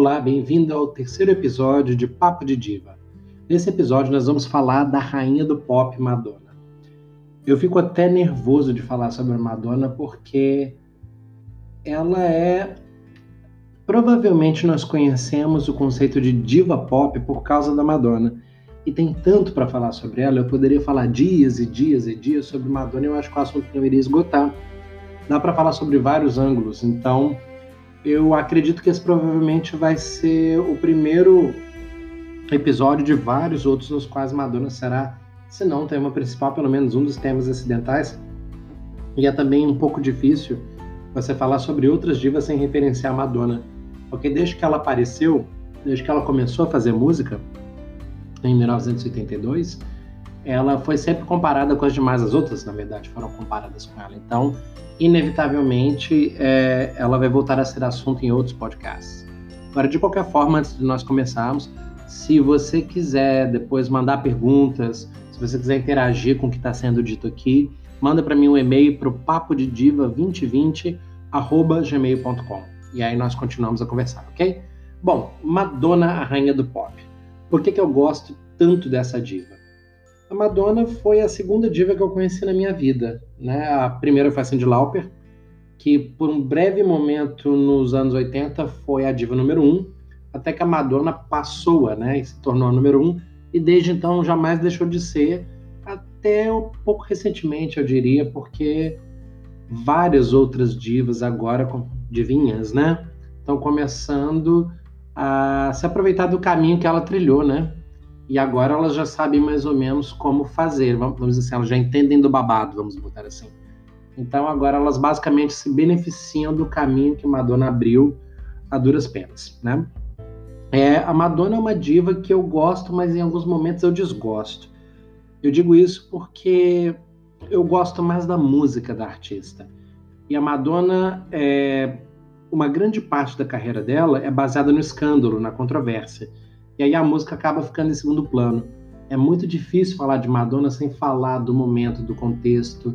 Olá, bem-vindo ao terceiro episódio de Papo de Diva. Nesse episódio nós vamos falar da rainha do pop Madonna. Eu fico até nervoso de falar sobre Madonna porque ela é provavelmente nós conhecemos o conceito de diva pop por causa da Madonna. E tem tanto para falar sobre ela, eu poderia falar dias e dias e dias sobre Madonna, eu acho que o assunto não iria esgotar. Dá para falar sobre vários ângulos, então eu acredito que esse provavelmente vai ser o primeiro episódio de vários outros nos quais Madonna será, se não o tema principal, pelo menos um dos temas acidentais. E é também um pouco difícil você falar sobre outras divas sem referenciar Madonna, porque desde que ela apareceu, desde que ela começou a fazer música, em 1982, ela foi sempre comparada com as demais, as outras, na verdade, foram comparadas com ela. Então, inevitavelmente, é, ela vai voltar a ser assunto em outros podcasts. Agora, de qualquer forma, antes de nós começarmos, se você quiser depois mandar perguntas, se você quiser interagir com o que está sendo dito aqui, manda para mim um e-mail para o papodidiva2020 e aí nós continuamos a conversar, ok? Bom, Madonna, a rainha do pop. Por que, que eu gosto tanto dessa diva? A Madonna foi a segunda diva que eu conheci na minha vida. Né? A primeira foi a Cyndi Lauper, que por um breve momento nos anos 80 foi a diva número um, até que a Madonna passou-a né, e se tornou a número um, e desde então jamais deixou de ser, até um pouco recentemente, eu diria, porque várias outras divas agora, divinhas, né, estão começando a se aproveitar do caminho que ela trilhou, né? E agora elas já sabem mais ou menos como fazer, vamos dizer assim, elas já entendem do babado, vamos botar assim. Então agora elas basicamente se beneficiam do caminho que Madonna abriu a duras penas, né? É, a Madonna é uma diva que eu gosto, mas em alguns momentos eu desgosto. Eu digo isso porque eu gosto mais da música da artista. E a Madonna, é, uma grande parte da carreira dela é baseada no escândalo, na controvérsia. E aí a música acaba ficando em segundo plano. É muito difícil falar de Madonna sem falar do momento, do contexto,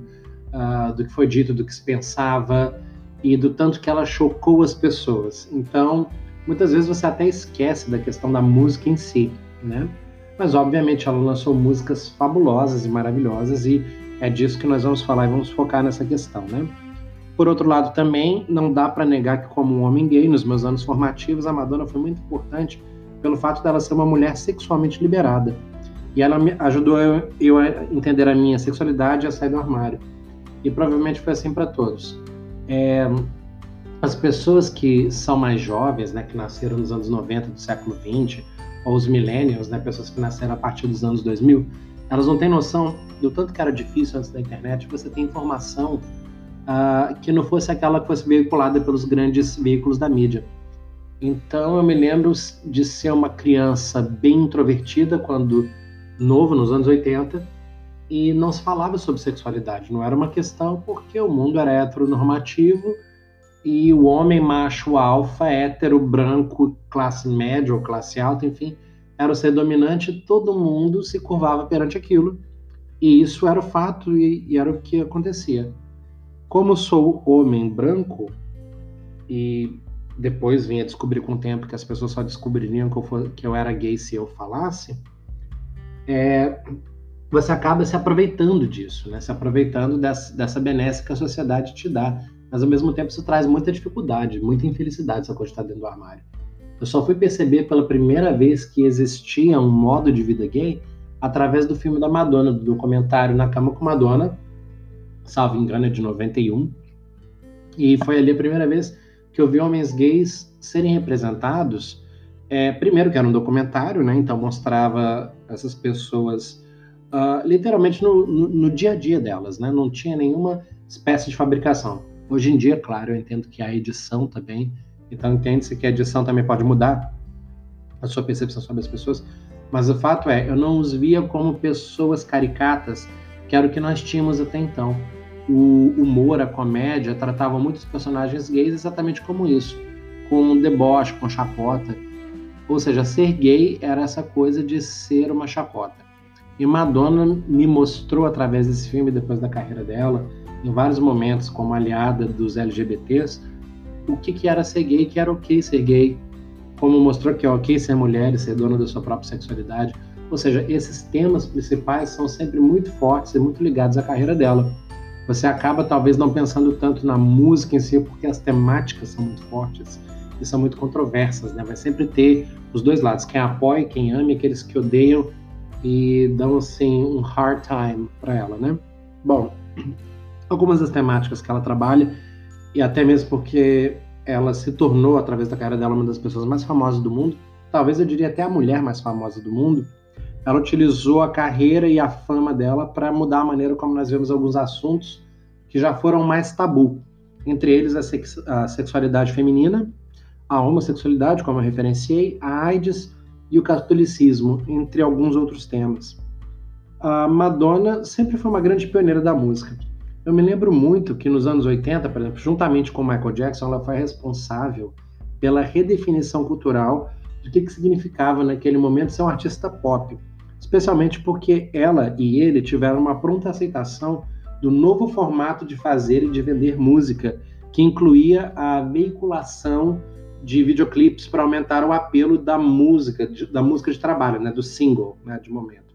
uh, do que foi dito, do que se pensava e do tanto que ela chocou as pessoas. Então, muitas vezes você até esquece da questão da música em si, né? Mas obviamente ela lançou músicas fabulosas e maravilhosas e é disso que nós vamos falar e vamos focar nessa questão, né? Por outro lado, também não dá para negar que, como um homem gay, nos meus anos formativos, a Madonna foi muito importante pelo fato dela ser uma mulher sexualmente liberada. E ela me ajudou eu, eu a entender a minha sexualidade e a sair do armário. E provavelmente foi assim para todos. É, as pessoas que são mais jovens, né, que nasceram nos anos 90 do século 20, ou os millennials, né, pessoas que nasceram a partir dos anos 2000, elas não têm noção do tanto que era difícil antes da internet você ter informação uh, que não fosse aquela que fosse veiculada pelos grandes veículos da mídia. Então eu me lembro de ser uma criança bem introvertida quando novo, nos anos 80, e não se falava sobre sexualidade. Não era uma questão porque o mundo era heteronormativo e o homem macho alfa, hétero, branco, classe média ou classe alta, enfim, era o ser dominante, todo mundo se curvava perante aquilo. E isso era o fato e, e era o que acontecia. Como sou homem branco, e depois vim a descobrir com o tempo que as pessoas só descobririam que eu, for, que eu era gay se eu falasse, é, você acaba se aproveitando disso, né? se aproveitando dessa, dessa benesse que a sociedade te dá. Mas ao mesmo tempo isso traz muita dificuldade, muita infelicidade essa coisa de estar dentro do armário. Eu só fui perceber pela primeira vez que existia um modo de vida gay através do filme da Madonna, do documentário Na Cama com Madonna, salvo engano, é de 91. E foi ali a primeira vez que eu vi homens gays serem representados. É, primeiro, que era um documentário, né? Então mostrava essas pessoas uh, literalmente no, no, no, dia a dia delas, né? Não tinha nenhuma espécie de fabricação. Hoje em dia, claro, eu entendo que a edição também. Então entende-se que a edição também pode mudar a sua percepção sobre as pessoas. Mas o fato é, eu não os via como pessoas caricatas, que era o que nós tínhamos até então o humor, a comédia, tratava muitos personagens gays exatamente como isso, com deboche, com chacota. Ou seja, ser gay era essa coisa de ser uma chacota. E Madonna me mostrou através desse filme, depois da carreira dela, em vários momentos, como aliada dos LGBTs, o que, que era ser gay, que era ok ser gay, como mostrou que é ok ser mulher e ser dona da sua própria sexualidade. Ou seja, esses temas principais são sempre muito fortes e muito ligados à carreira dela. Você acaba talvez não pensando tanto na música em si, porque as temáticas são muito fortes e são muito controversas, né? Vai sempre ter os dois lados, quem apoia, quem ama e aqueles que odeiam e dão assim um hard time para ela, né? Bom, algumas das temáticas que ela trabalha e até mesmo porque ela se tornou através da carreira dela uma das pessoas mais famosas do mundo, talvez eu diria até a mulher mais famosa do mundo. Ela utilizou a carreira e a fama dela para mudar a maneira como nós vemos alguns assuntos que já foram mais tabu, entre eles a, sex a sexualidade feminina, a homossexualidade, como eu referenciei, a AIDS e o catolicismo, entre alguns outros temas. A Madonna sempre foi uma grande pioneira da música. Eu me lembro muito que nos anos 80, por exemplo, juntamente com Michael Jackson, ela foi responsável pela redefinição cultural do que, que significava naquele momento ser um artista pop, especialmente porque ela e ele tiveram uma pronta aceitação do novo formato de fazer e de vender música, que incluía a veiculação de videoclipes para aumentar o apelo da música, de, da música de trabalho, né, do single, né, de momento.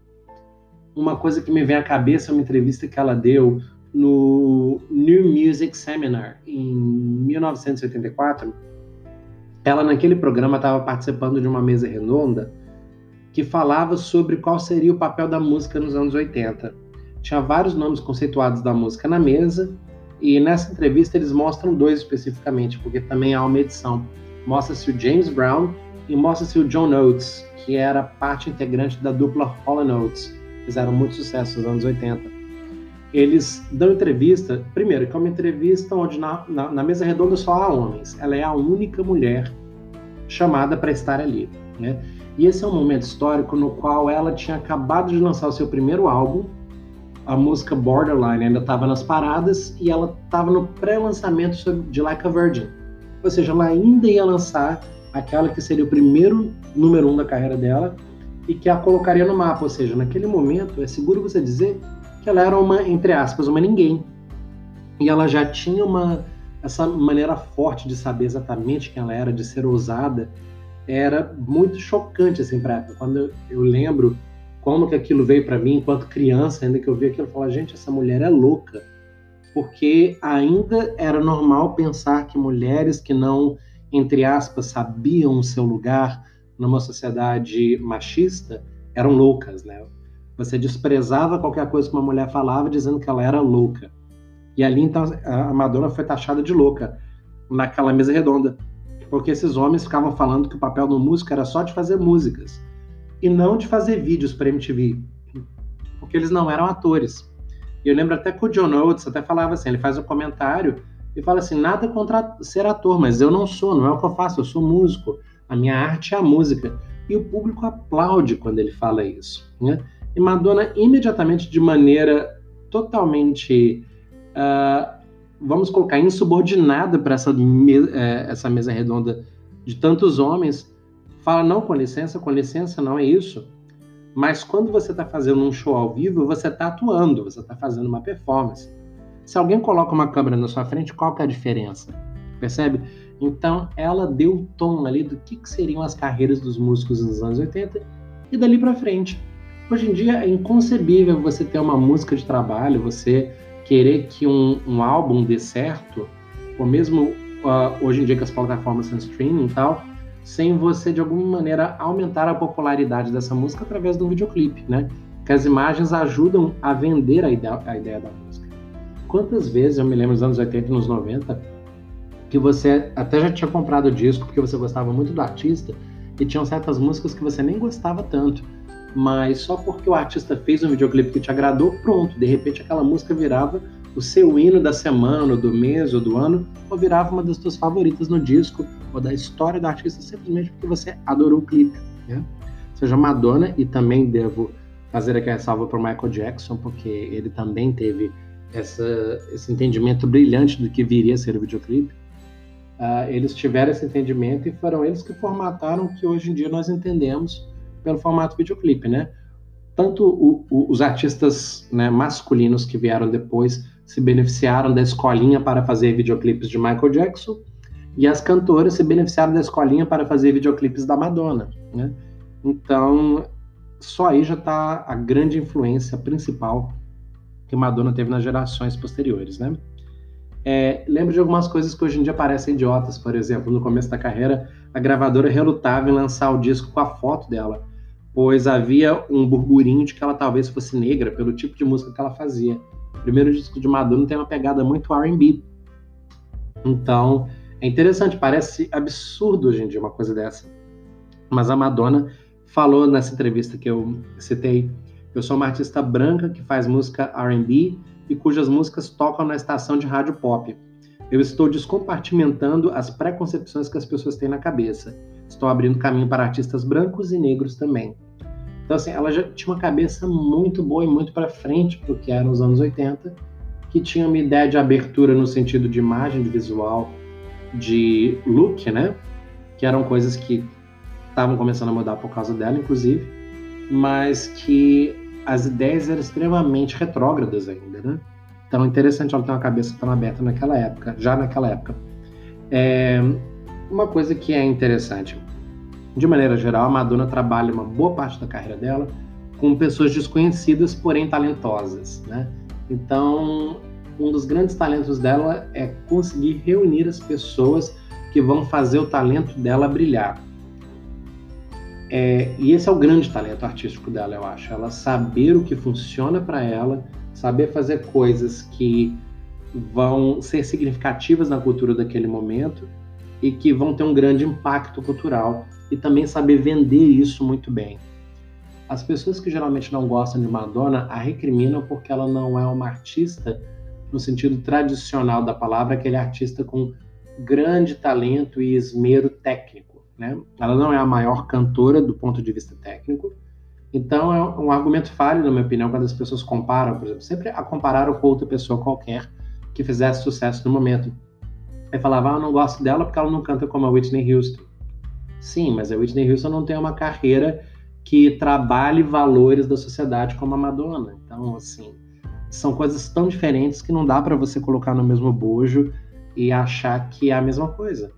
Uma coisa que me vem à cabeça é uma entrevista que ela deu no New Music Seminar em 1984. Ela naquele programa estava participando de uma mesa redonda que falava sobre qual seria o papel da música nos anos 80. Tinha vários nomes conceituados da música na mesa e nessa entrevista eles mostram dois especificamente, porque também há uma edição mostra-se o James Brown e mostra-se o John Oates, que era parte integrante da dupla Hall Oates. Fizeram muito sucesso nos anos 80. Eles dão entrevista, primeiro, que é uma entrevista onde na, na, na mesa redonda só há homens. Ela é a única mulher chamada para estar ali. Né? E esse é um momento histórico no qual ela tinha acabado de lançar o seu primeiro álbum, a música Borderline ainda estava nas paradas e ela estava no pré-lançamento de Like a Virgin ou seja, ela ainda ia lançar aquela que seria o primeiro número um da carreira dela e que a colocaria no mapa. Ou seja, naquele momento, é seguro você dizer que ela era uma, entre aspas, uma ninguém. E ela já tinha uma essa maneira forte de saber exatamente quem ela era, de ser ousada, era muito chocante assim para época. Quando eu, eu, lembro como que aquilo veio para mim enquanto criança, ainda que eu vi aquilo, eu falava, gente, essa mulher é louca porque ainda era normal pensar que mulheres que não, entre aspas, sabiam o seu lugar numa sociedade machista eram loucas, né? Você desprezava qualquer coisa que uma mulher falava dizendo que ela era louca. E ali então a Madonna foi taxada de louca naquela mesa redonda, porque esses homens ficavam falando que o papel do músico era só de fazer músicas e não de fazer vídeos para MTV, porque eles não eram atores. E eu lembro até que o John Oates até falava assim, ele faz um comentário e fala assim, nada contra ser ator, mas eu não sou, não é o que eu faço, eu sou músico. A minha arte é a música. E o público aplaude quando ele fala isso. Né? E Madonna, imediatamente, de maneira totalmente, uh, vamos colocar, insubordinada para essa, me eh, essa mesa redonda de tantos homens, fala, não, com licença, com licença, não é isso. Mas quando você está fazendo um show ao vivo, você está atuando, você está fazendo uma performance. Se alguém coloca uma câmera na sua frente, qual que é a diferença? Percebe? Então, ela deu o tom ali do que, que seriam as carreiras dos músicos nos anos 80 e dali para frente. Hoje em dia é inconcebível você ter uma música de trabalho, você querer que um, um álbum dê certo, ou mesmo uh, hoje em dia com as plataformas de streaming e tal, sem você de alguma maneira aumentar a popularidade dessa música através do videoclipe, né? Que as imagens ajudam a vender a ideia, a ideia da música. Quantas vezes eu me lembro nos anos 80 e nos 90 que você até já tinha comprado o disco porque você gostava muito do artista e tinham certas músicas que você nem gostava tanto, mas só porque o artista fez um videoclipe que te agradou, pronto, de repente aquela música virava o seu hino da semana, do mês ou do ano, ou virava uma das suas favoritas no disco ou da história do artista simplesmente porque você adorou o clipe. Né? Seja Madonna, e também devo fazer aqui a ressalva para Michael Jackson, porque ele também teve essa, esse entendimento brilhante do que viria a ser o videoclipe. Uh, eles tiveram esse entendimento e foram eles que formataram o que hoje em dia nós entendemos pelo formato videoclipe, né? Tanto o, o, os artistas né, masculinos que vieram depois se beneficiaram da escolinha para fazer videoclipes de Michael Jackson, E as cantoras se beneficiaram da escolinha para fazer videoclipes da Madonna, né? Então, só aí já está a grande influência principal que Madonna teve nas gerações posteriores, né? É, lembro de algumas coisas que hoje em dia parecem idiotas, por exemplo, no começo da carreira, a gravadora relutava em lançar o disco com a foto dela, pois havia um burburinho de que ela talvez fosse negra pelo tipo de música que ela fazia. O primeiro disco de Madonna tem uma pegada muito R&B. Então, é interessante, parece absurdo hoje em dia uma coisa dessa. Mas a Madonna falou nessa entrevista que eu citei, eu sou uma artista branca que faz música R&B e cujas músicas tocam na estação de rádio pop. Eu estou descompartimentando as preconcepções que as pessoas têm na cabeça. Estou abrindo caminho para artistas brancos e negros também. Então, assim, ela já tinha uma cabeça muito boa e muito para frente para o que era nos anos 80, que tinha uma ideia de abertura no sentido de imagem, de visual, de look, né? Que eram coisas que estavam começando a mudar por causa dela, inclusive, mas que as ideias eram extremamente retrógradas ainda, né? Então, é interessante ela ter uma cabeça tão aberta naquela época, já naquela época. É, uma coisa que é interessante, de maneira geral, a Madonna trabalha uma boa parte da carreira dela com pessoas desconhecidas, porém talentosas, né? Então, um dos grandes talentos dela é conseguir reunir as pessoas que vão fazer o talento dela brilhar. É, e esse é o grande talento artístico dela, eu acho. Ela saber o que funciona para ela, saber fazer coisas que vão ser significativas na cultura daquele momento e que vão ter um grande impacto cultural e também saber vender isso muito bem. As pessoas que geralmente não gostam de Madonna a recriminam porque ela não é uma artista no sentido tradicional da palavra, aquele artista com grande talento e esmero técnico. Né? Ela não é a maior cantora do ponto de vista técnico. Então é um argumento falho, na minha opinião, quando as pessoas comparam, por exemplo, sempre a compararam com outra pessoa qualquer que fizesse sucesso no momento. Aí falava, ah, eu não gosto dela porque ela não canta como a Whitney Houston. Sim, mas a Whitney Houston não tem uma carreira que trabalhe valores da sociedade como a Madonna. Então, assim, são coisas tão diferentes que não dá para você colocar no mesmo bojo e achar que é a mesma coisa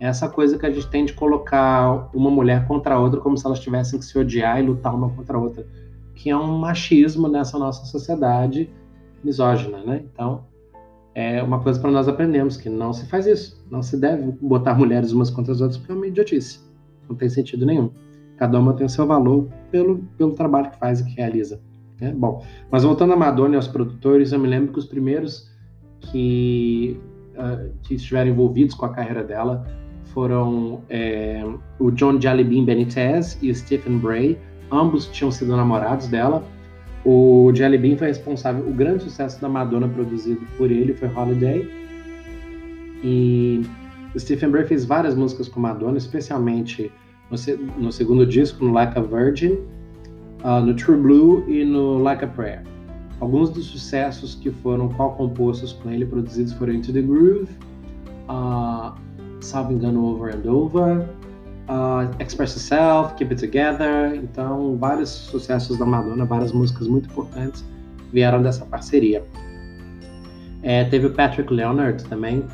essa coisa que a gente tem de colocar uma mulher contra a outra como se elas tivessem que se odiar e lutar uma contra a outra, que é um machismo nessa nossa sociedade misógina, né? Então, é uma coisa para nós aprendermos que não se faz isso, não se deve botar mulheres umas contra as outras porque é uma idiotice, não tem sentido nenhum. Cada uma tem o seu valor pelo, pelo trabalho que faz e que realiza. Né? Bom, mas voltando a Madonna e aos produtores, eu me lembro que os primeiros que, uh, que estiveram envolvidos com a carreira dela foram é, o John Jellybean Benitez e o Stephen Bray. Ambos tinham sido namorados dela. O Jellybean foi responsável, o grande sucesso da Madonna produzido por ele foi Holiday. E Stephen Bray fez várias músicas com Madonna, especialmente no, no segundo disco, no Like a Virgin, uh, no True Blue e no Like a Prayer. Alguns dos sucessos que foram co-compostos com ele, produzidos foram Into the Groove, uh, salvo engano, Over and Over, uh, Express Yourself, Keep It Together. Então, vários sucessos da Madonna, várias músicas muito importantes vieram dessa parceria. É, teve o Patrick Leonard também,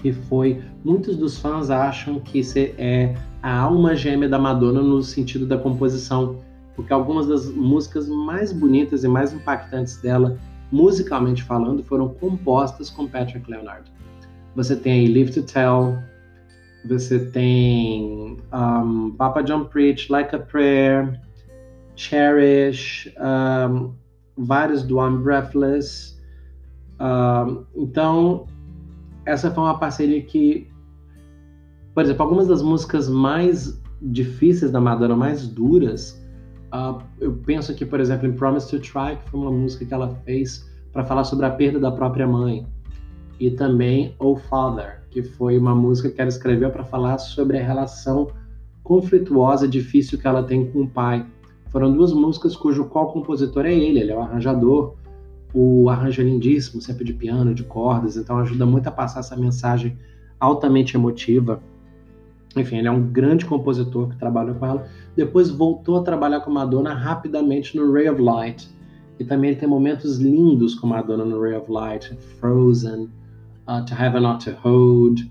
que foi. Muitos dos fãs acham que é a alma gêmea da Madonna no sentido da composição, porque algumas das músicas mais bonitas e mais impactantes dela, musicalmente falando, foram compostas com Patrick Leonard. Você tem Live to Tell, você tem um, Papa John Preach, Like a Prayer, Cherish, um, vários do I'm Breathless. Um, então, essa foi uma parceria que, por exemplo, algumas das músicas mais difíceis da Madonna, mais duras, uh, eu penso que, por exemplo, em Promise to Try, que foi uma música que ela fez para falar sobre a perda da própria mãe e também Oh Father, que foi uma música que ela escreveu para falar sobre a relação conflituosa, difícil que ela tem com o pai. Foram duas músicas cujo qual compositor é ele, ele é o arranjador. O arranjo é lindíssimo, sempre de piano, de cordas, então ajuda muito a passar essa mensagem altamente emotiva. Enfim, ele é um grande compositor que trabalhou com ela. Depois voltou a trabalhar com Madonna rapidamente no Ray of Light. E também tem momentos lindos com Madonna no Ray of Light, Frozen, uh, To Have and Not to Hold.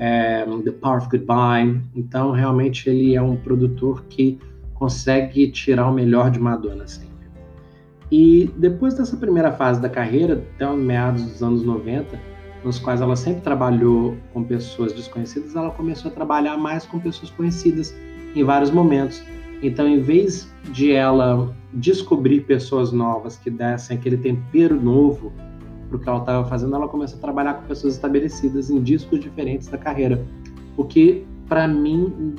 é, The Power of Goodbye. Então, realmente, ele é um produtor que consegue tirar o melhor de Madonna sempre. E depois dessa primeira fase da carreira, até meados dos anos 90, nos quais ela sempre trabalhou com pessoas desconhecidas, ela começou a trabalhar mais com pessoas conhecidas em vários momentos. Então, em vez de ela descobrir pessoas novas que dessem aquele tempero novo para o que ela estava fazendo, ela começou a trabalhar com pessoas estabelecidas em discos diferentes da carreira, o que para mim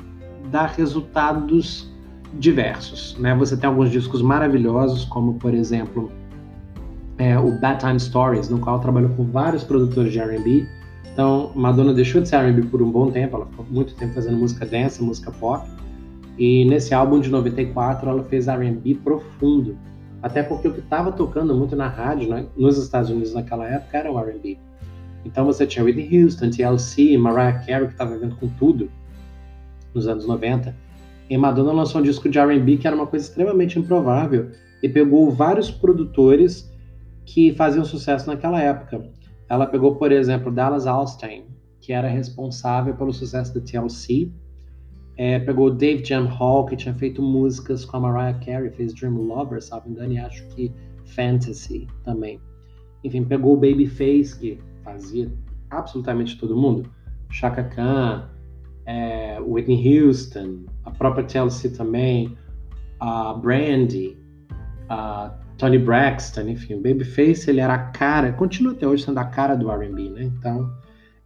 dá resultados diversos. Né? Você tem alguns discos maravilhosos, como por exemplo é, o Bad Time Stories, no qual trabalhou com vários produtores de R&B. Então, Madonna deixou de ser R&B por um bom tempo, ela ficou muito tempo fazendo música dance, música pop. E nesse álbum de 94 ela fez R&B profundo, até porque o que estava tocando muito na rádio né, nos Estados Unidos naquela época era o R&B. Então você tinha Whitney Houston, TLC, Mariah Carey que estava vendo com tudo nos anos 90. E Madonna lançou um disco de R&B que era uma coisa extremamente improvável e pegou vários produtores que faziam sucesso naquela época. Ela pegou, por exemplo, Dallas Austin, que era responsável pelo sucesso da TLC. É, pegou Dave Jam Hall, que tinha feito músicas com a Mariah Carey, fez Dream Lover, sabe e acho que Fantasy também. Enfim, pegou o Babyface, que fazia absolutamente todo mundo. Chaka Khan, é, Whitney Houston, a própria TLC também, a Brandy, a Tony Braxton, enfim, o Babyface, ele era a cara, continua até hoje sendo a cara do R&B, né? Então,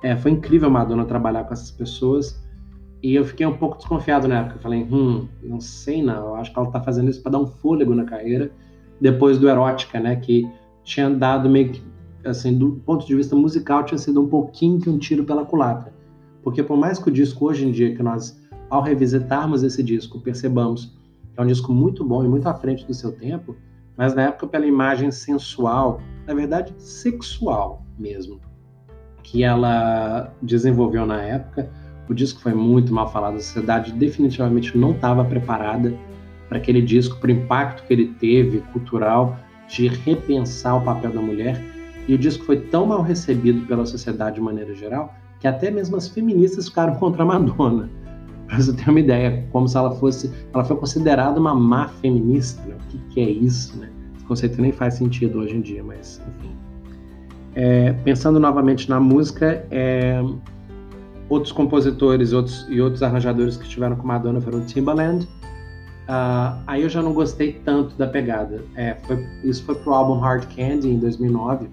é, foi incrível a Madonna trabalhar com essas pessoas e eu fiquei um pouco desconfiado na época. Eu falei, hum, não sei não, acho que ela tá fazendo isso para dar um fôlego na carreira depois do Erótica, né? Que tinha dado meio que, assim, do ponto de vista musical, tinha sido um pouquinho que um tiro pela culatra. Porque por mais que o disco hoje em dia, que nós, ao revisitarmos esse disco, percebamos que é um disco muito bom e muito à frente do seu tempo, mas na época pela imagem sensual, na verdade sexual mesmo, que ela desenvolveu na época. O disco foi muito mal falado, a sociedade definitivamente não estava preparada para aquele disco, para o impacto que ele teve cultural de repensar o papel da mulher. E o disco foi tão mal recebido pela sociedade de maneira geral que até mesmo as feministas ficaram contra a Madonna. Para você ter uma ideia, como se ela fosse, ela foi considerada uma má feminista. Né? O que, que, é isso, né? Esse conceito nem faz sentido hoje em dia, mas enfim. É, pensando novamente na música, é, outros compositores outros, e outros arranjadores que estiveram com Madonna foram Timbaland. Uh, aí eu já não gostei tanto da pegada. É, foi, isso foi pro álbum Hard Candy em 2009.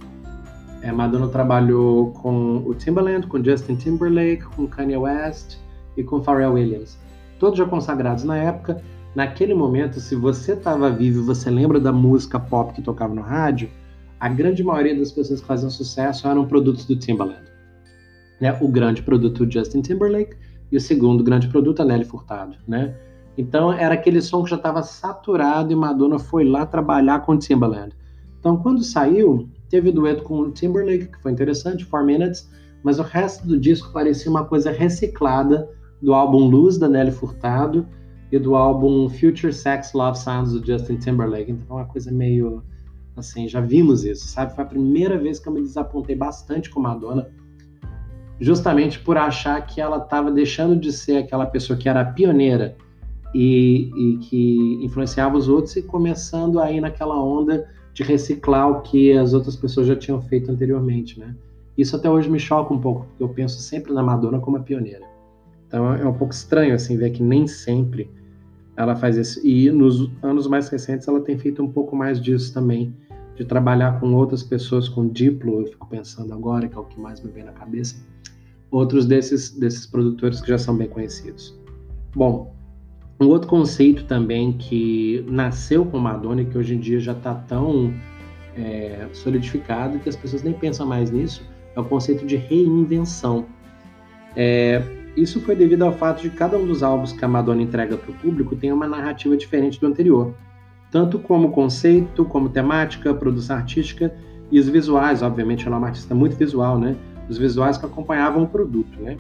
É, Madonna trabalhou com o Timbaland, com Justin Timberlake, com Kanye West, e com Pharrell Williams. Todos já consagrados na época. Naquele momento, se você estava vivo e você lembra da música pop que tocava no rádio, a grande maioria das pessoas que faziam sucesso eram produtos do Timbaland. Né? O grande produto Justin Timberlake e o segundo grande produto a Nelly Furtado. Né? Então era aquele som que já estava saturado e Madonna foi lá trabalhar com Timbaland. Então quando saiu, teve o dueto com o Timberlake, que foi interessante, Four Minutes, mas o resto do disco parecia uma coisa reciclada do álbum Luz, da Nelly Furtado, e do álbum Future Sex Love Sounds, do Justin Timberlake. Então, uma coisa meio. Assim, já vimos isso, sabe? Foi a primeira vez que eu me desapontei bastante com Madonna, justamente por achar que ela estava deixando de ser aquela pessoa que era pioneira e, e, que influenciava os outros e começando aí naquela onda de reciclar o que as outras pessoas já tinham feito anteriormente, né? Isso até hoje me choca um pouco, porque eu penso sempre na Madonna como a pioneira. Então é um pouco estranho assim ver que nem sempre ela faz isso. E nos anos mais recentes ela tem feito um pouco mais disso também, de trabalhar com outras pessoas com Diplo, eu fico pensando agora, que é o que mais me vem na cabeça. Outros desses, desses produtores que já são bem conhecidos. Bom, um outro conceito também que nasceu com Madonna e que hoje em dia já está tão é, solidificado que as pessoas nem pensam mais nisso, é o conceito de reinvenção. É, isso foi devido ao fato de cada um dos álbuns que a Madonna entrega para o público tem uma narrativa diferente do anterior, tanto como conceito, como temática, produção artística e os visuais. Obviamente, ela é uma artista muito visual, né? Os visuais que acompanhavam o produto, né?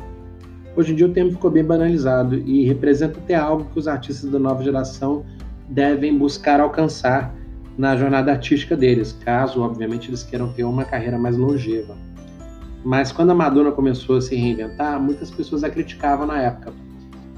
Hoje em dia o termo ficou bem banalizado e representa até algo que os artistas da nova geração devem buscar alcançar na jornada artística deles, caso, obviamente, eles queiram ter uma carreira mais longeva. Mas quando a Madonna começou a se reinventar, muitas pessoas a criticavam na época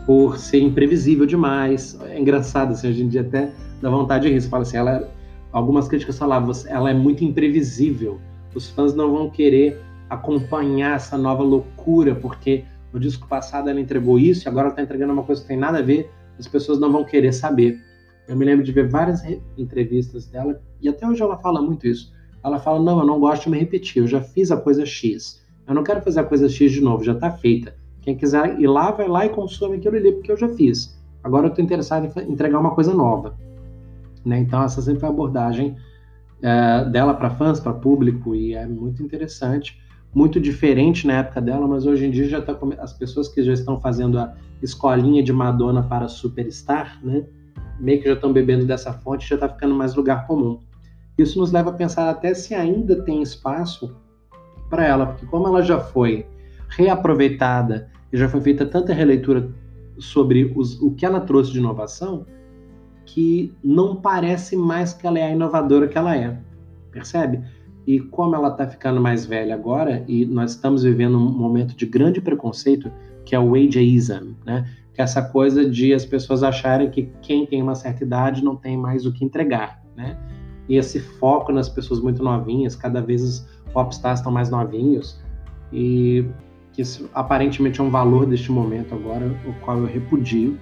por ser imprevisível demais. É engraçado, assim, hoje em dia até dá vontade de rir. Você fala assim, ela, algumas críticas falavam, ela é muito imprevisível. Os fãs não vão querer acompanhar essa nova loucura, porque no disco passado ela entregou isso e agora ela está entregando uma coisa que tem nada a ver, as pessoas não vão querer saber. Eu me lembro de ver várias entrevistas dela, e até hoje ela fala muito isso. Ela fala: Não, eu não gosto de me repetir, eu já fiz a coisa X. Eu não quero fazer a coisa X de novo, já está feita. Quem quiser ir lá, vai lá e consome aquilo ali, porque eu já fiz. Agora eu estou interessado em entregar uma coisa nova. Né? Então, essa sempre foi a abordagem é, dela para fãs, para público, e é muito interessante. Muito diferente na época dela, mas hoje em dia já tá as pessoas que já estão fazendo a escolinha de Madonna para Superstar, né? meio que já estão bebendo dessa fonte, já está ficando mais lugar comum. Isso nos leva a pensar até se ainda tem espaço para ela, porque como ela já foi reaproveitada e já foi feita tanta releitura sobre os, o que ela trouxe de inovação, que não parece mais que ela é a inovadora que ela é, percebe? E como ela está ficando mais velha agora, e nós estamos vivendo um momento de grande preconceito, que é o ageism, né? que é essa coisa de as pessoas acharem que quem tem uma certa idade não tem mais o que entregar, né? E esse foco nas pessoas muito novinhas, cada vez os popstars estão mais novinhos, e que isso aparentemente é um valor deste momento agora, o qual eu repudio,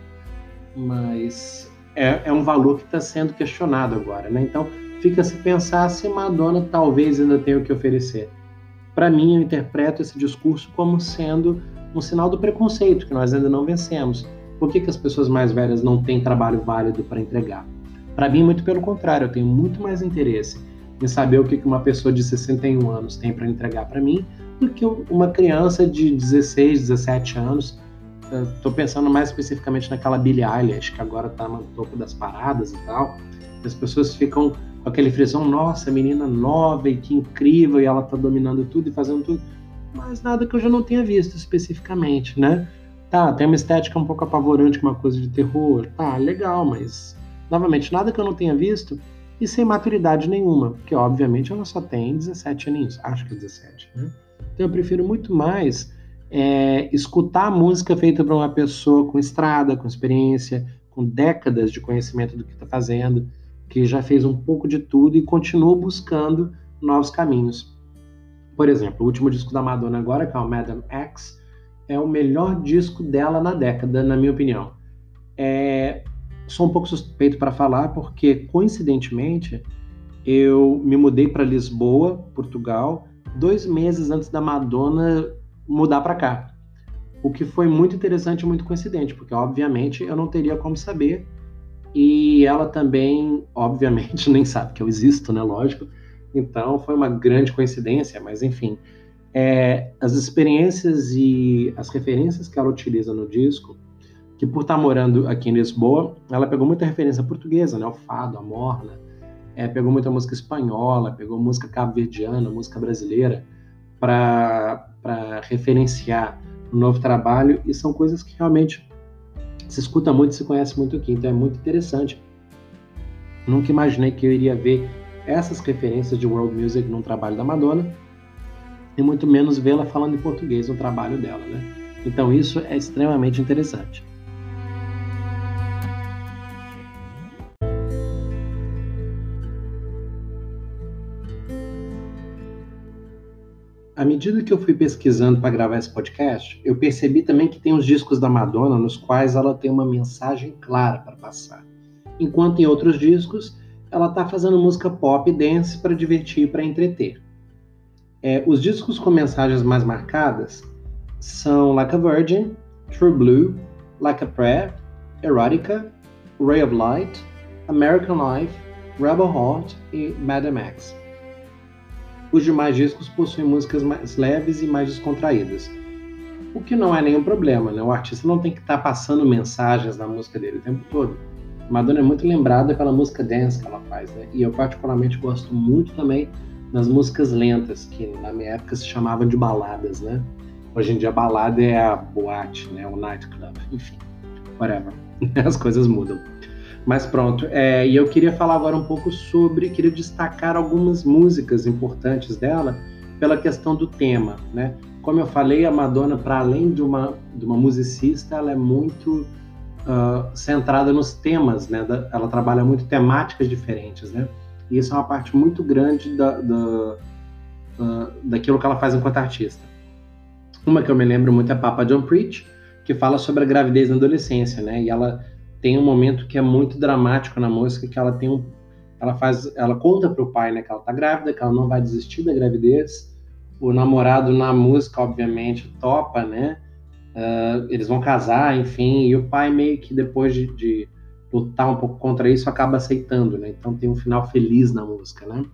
mas é, é um valor que está sendo questionado agora, né? Então fica se pensar se Madonna talvez ainda tenha o que oferecer. Para mim, eu interpreto esse discurso como sendo um sinal do preconceito que nós ainda não vencemos. Por que, que as pessoas mais velhas não têm trabalho válido para entregar? Para mim, muito pelo contrário, eu tenho muito mais interesse em saber o que, uma pessoa de 61 anos tem para entregar para mim do que uma criança de 16, 17 anos. Estou pensando mais especificamente naquela Billie Eilish, que agora está no topo das paradas e tal. As pessoas ficam com aquele frisão, nossa, menina nova e que incrível, e ela está dominando tudo e fazendo tudo mas nada que eu já não tenha visto especificamente, né? Tá, tem uma estética um pouco apavorante, uma coisa de terror, tá, legal, mas novamente, nada que eu não tenha visto e sem maturidade nenhuma, porque obviamente ela só tem 17 aninhos, acho que é 17, né? Então eu prefiro muito mais é, escutar música feita por uma pessoa com estrada, com experiência, com décadas de conhecimento do que está fazendo, que já fez um pouco de tudo e continua buscando novos caminhos. Por exemplo, o último disco da Madonna agora, que é o Madame X, é o melhor disco dela na década, na minha opinião. É... Sou um pouco suspeito para falar, porque coincidentemente eu me mudei para Lisboa, Portugal, dois meses antes da Madonna mudar para cá. O que foi muito interessante e muito coincidente, porque obviamente eu não teria como saber. E ela também, obviamente, nem sabe que eu existo, né? Lógico então foi uma grande coincidência, mas enfim. É, as experiências e as referências que ela utiliza no disco, que por estar morando aqui em Lisboa, ela pegou muita referência portuguesa, né? O fado, a morna, é, pegou muita música espanhola, pegou música cabo-verdiana, música brasileira, para referenciar o novo trabalho, e são coisas que realmente se escuta muito, se conhece muito aqui, então é muito interessante. Nunca imaginei que eu iria ver essas referências de world music num trabalho da Madonna e muito menos vê-la falando em português no trabalho dela, né? Então isso é extremamente interessante. À medida que eu fui pesquisando para gravar esse podcast, eu percebi também que tem os discos da Madonna nos quais ela tem uma mensagem clara para passar, enquanto em outros discos ela está fazendo música pop e dance para divertir e para entreter. É, os discos com mensagens mais marcadas são Like a Virgin, True Blue, Like a Prayer, Erotica, Ray of Light, American Life, Rebel Heart e Madame X. Os demais discos possuem músicas mais leves e mais descontraídas, o que não é nenhum problema, né? O artista não tem que estar tá passando mensagens na música dele o tempo todo Madonna é muito lembrada pela música dance que ela faz, né? E eu particularmente gosto muito também das músicas lentas, que na minha época se chamavam de baladas, né? Hoje em dia balada é a boate, né? O nightclub, enfim, whatever. As coisas mudam. Mas pronto, é, e eu queria falar agora um pouco sobre, queria destacar algumas músicas importantes dela, pela questão do tema, né? Como eu falei, a Madonna, para além de uma, de uma musicista, ela é muito uh, centrada nos temas, né? Da, ela trabalha muito temáticas diferentes, né? E isso é uma parte muito grande da, da, uh, daquilo que ela faz enquanto artista. Uma que eu me lembro muito é Papa John Preach, que fala sobre a gravidez na adolescência, né? E ela tem um momento que é muito dramático na música, que ela tem um, ela faz, ela conta para o pai, né, que ela tá grávida, que ela não vai desistir da gravidez. O namorado na música, obviamente, topa, né? Uh, eles vão casar, enfim, e o pai meio que depois de, de, lutar um pouco contra isso acaba aceitando, né? Então tem um final feliz na música, né?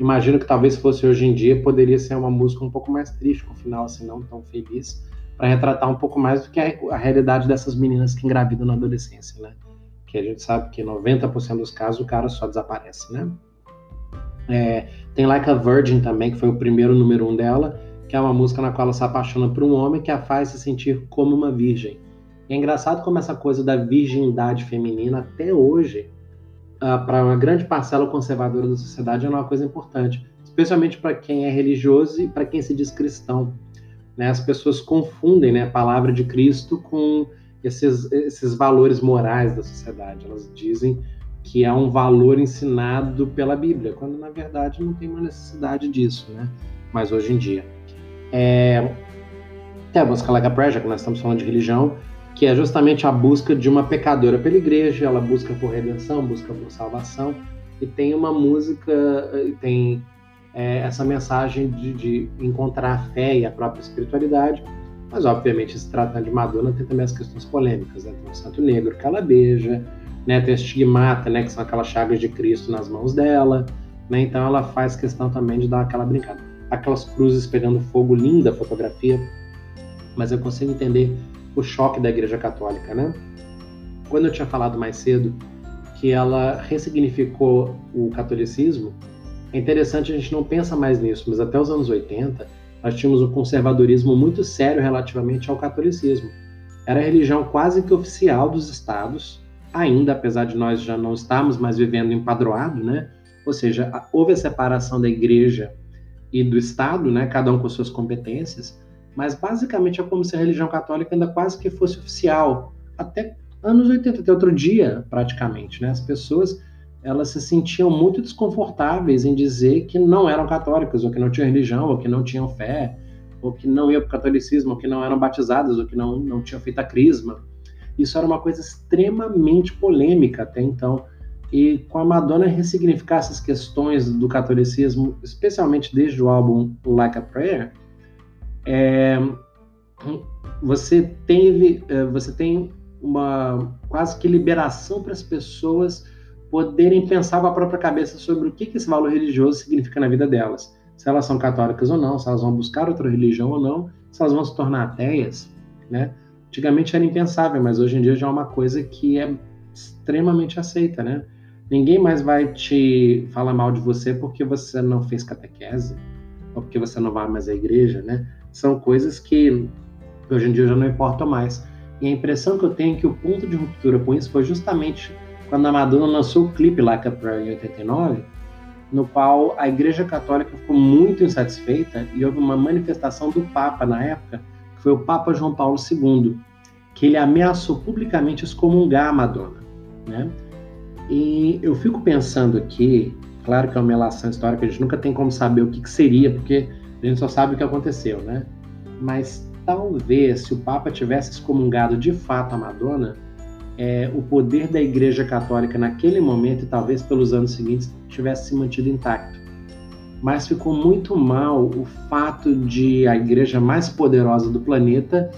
Imagino que talvez se fosse hoje em dia poderia ser uma música um pouco mais triste, com um final assim não tão feliz, para retratar um pouco mais do que a, a, realidade dessas meninas que engravidam na adolescência, né? Que a gente sabe que 90% dos casos o cara só desaparece, né? É, tem Like a Virgin também, que foi o primeiro número um dela, que é uma música na qual ela se apaixona por um homem que a faz se sentir como uma virgem. E é engraçado como essa coisa da virgindade feminina, até hoje, uh, para uma grande parcela conservadora da sociedade, é uma coisa importante, especialmente para quem é religioso e para quem se diz cristão. Né? As pessoas confundem né, a palavra de Cristo com esses, esses valores morais da sociedade. Elas dizem que é um valor ensinado pela Bíblia, quando na verdade não tem uma necessidade disso, né? Mas hoje em dia. É... Tem a música Like a que nós estamos falando de religião, que é justamente a busca de uma pecadora pela igreja, ela busca por redenção, busca por salvação, e tem uma música, tem é, essa mensagem de, de, encontrar a fé e a própria espiritualidade. Mas, obviamente, se tratando de Madonna, tem também as questões polêmicas. Né? Tem o Santo Negro que ela beija, né? tem a estigmata, né? que são aquelas chagas de Cristo nas mãos dela. Né? Então, ela faz questão também de dar aquela brincada. Aquelas cruzes pegando fogo, linda fotografia, mas eu consigo entender o choque da Igreja Católica. Né? Quando eu tinha falado mais cedo que ela ressignificou o catolicismo, é interessante, a gente não pensa mais nisso, mas até os anos 80, nós tínhamos um conservadorismo muito sério relativamente ao catolicismo. Era a religião quase que oficial dos estados, ainda, apesar de nós já não estarmos mais vivendo empadroado, né? Ou seja, houve a separação da igreja e do estado, né? Cada um com suas competências, mas basicamente é como se a religião católica ainda quase que fosse oficial, até anos 80, até outro dia, praticamente, né? As pessoas elas se sentiam muito desconfortáveis em dizer que não eram católicas, ou que não tinham religião, ou que não tinham fé, ou que não iam para o catolicismo, ou que não eram batizadas, ou que não, não tinham feito a crisma. Isso era uma coisa extremamente polêmica até então. E com a Madonna ressignificar essas questões do catolicismo, especialmente desde o álbum Like a Prayer, é, você teve, é, você tem uma quase que liberação para as pessoas poderem pensar com a própria cabeça sobre o que, esse valor religioso significa na vida delas. Se elas são católicas ou não, se elas vão buscar outra religião ou não, se elas vão se tornar ateias, né? Antigamente era impensável, mas hoje em dia já é uma coisa que é extremamente aceita, né? Ninguém mais vai te falar mal de você porque você não fez catequese ou porque você não vai mais à igreja, né? São coisas que hoje em dia já não importam mais. E a impressão que eu tenho é que o ponto de ruptura com isso foi justamente quando a Madonna lançou o clipe Like Prayer em 89, no qual a Igreja Católica ficou muito insatisfeita e houve uma manifestação do Papa na época, que foi o Papa João Paulo II, que ele ameaçou publicamente excomungar a Madonna, né? E eu fico pensando aqui, claro que é uma relação histórica, a gente nunca tem como saber o que, que seria, porque a gente só sabe o que aconteceu, né? Mas talvez se o Papa tivesse excomungado de fato a Madonna, é, o poder da Igreja Católica naquele momento e talvez pelos anos seguintes tivesse se mantido intacto. Mas ficou muito mal o fato de a igreja mais poderosa do planeta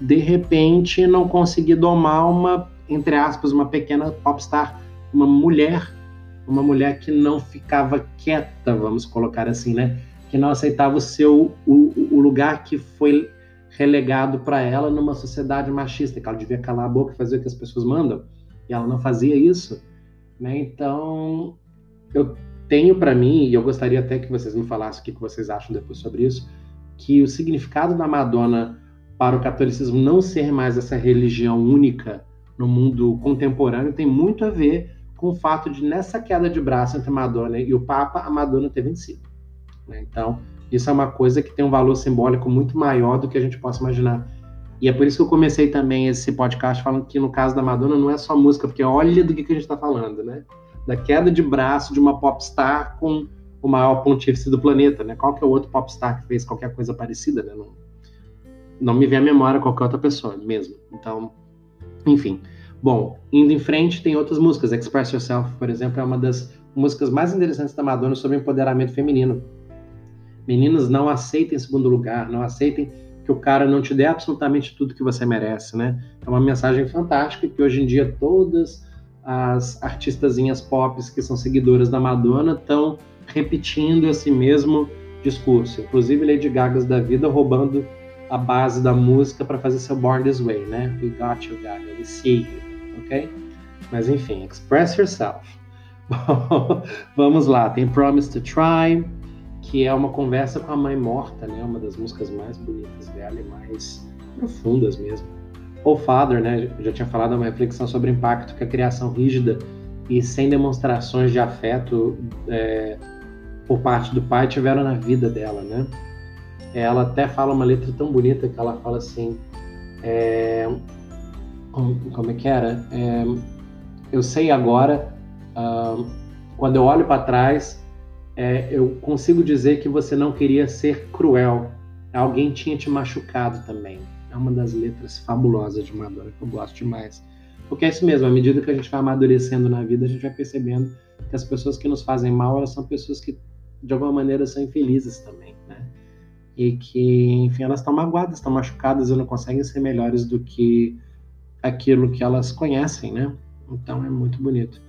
de repente não conseguir domar uma, entre aspas, uma pequena popstar, uma mulher, uma mulher que não ficava quieta, vamos colocar assim, né? Que não aceitava o seu o, o lugar que foi relegado para ela numa sociedade machista, que ela devia calar a boca e fazer o que as pessoas mandam, e ela não fazia isso, né? Então, eu tenho para mim, e eu gostaria até que vocês me falassem o que vocês acham depois sobre isso, que o significado da Madonna para o catolicismo não ser mais essa religião única no mundo contemporâneo tem muito a ver com o fato de, nessa queda de braço entre Madonna e o Papa, a Madonna ter vencido. Né? Então, Isso é uma coisa que tem um valor simbólico muito maior do que a gente possa imaginar. E é por isso que eu comecei também esse podcast falando que no caso da Madonna não é só música, porque olha do que, a gente está falando, né? Da queda de braço de uma popstar com o maior pontífice do planeta, né? Qual que é o outro popstar que fez qualquer coisa parecida, né? Não, não me vem à memória qualquer outra pessoa mesmo. Então, enfim. Bom, indo em frente, tem outras músicas. Express Yourself, por exemplo, é uma das músicas mais interessantes da Madonna sobre empoderamento feminino. Meninas, não aceitem segundo lugar, não aceitem que o cara não te dê absolutamente tudo que você merece, né? É uma mensagem fantástica que hoje em dia todas as artistazinhas pop que são seguidoras da Madonna estão repetindo esse mesmo discurso. Inclusive Lady Gaga da vida roubando a base da música para fazer seu Born This Way, né? We got you, Gaga, we see you, ok? Mas enfim, express yourself. Vamos lá, tem Promise to Try, que é uma conversa com a mãe morta, né? Uma das músicas mais bonitas dela e mais profundas mesmo. O Father, né? Já tinha falado, é uma reflexão sobre o impacto que a criação rígida e sem demonstrações de afeto é, por parte do pai tiveram na vida dela, né? Ela até fala uma letra tão bonita que ela fala assim, é, como é que era? É, eu sei agora, uh, quando eu olho para trás, é, eu consigo dizer que você não queria ser cruel. Alguém tinha te machucado também. É uma das letras fabulosas de Madonna que eu gosto demais. Porque é isso mesmo, à medida que a gente vai amadurecendo na vida, a gente vai percebendo que as pessoas que nos fazem mal, elas são pessoas que, de alguma maneira, são infelizes também, né? E que, enfim, elas estão magoadas, estão machucadas e não conseguem ser melhores do que aquilo que elas conhecem, né? Então é muito bonito.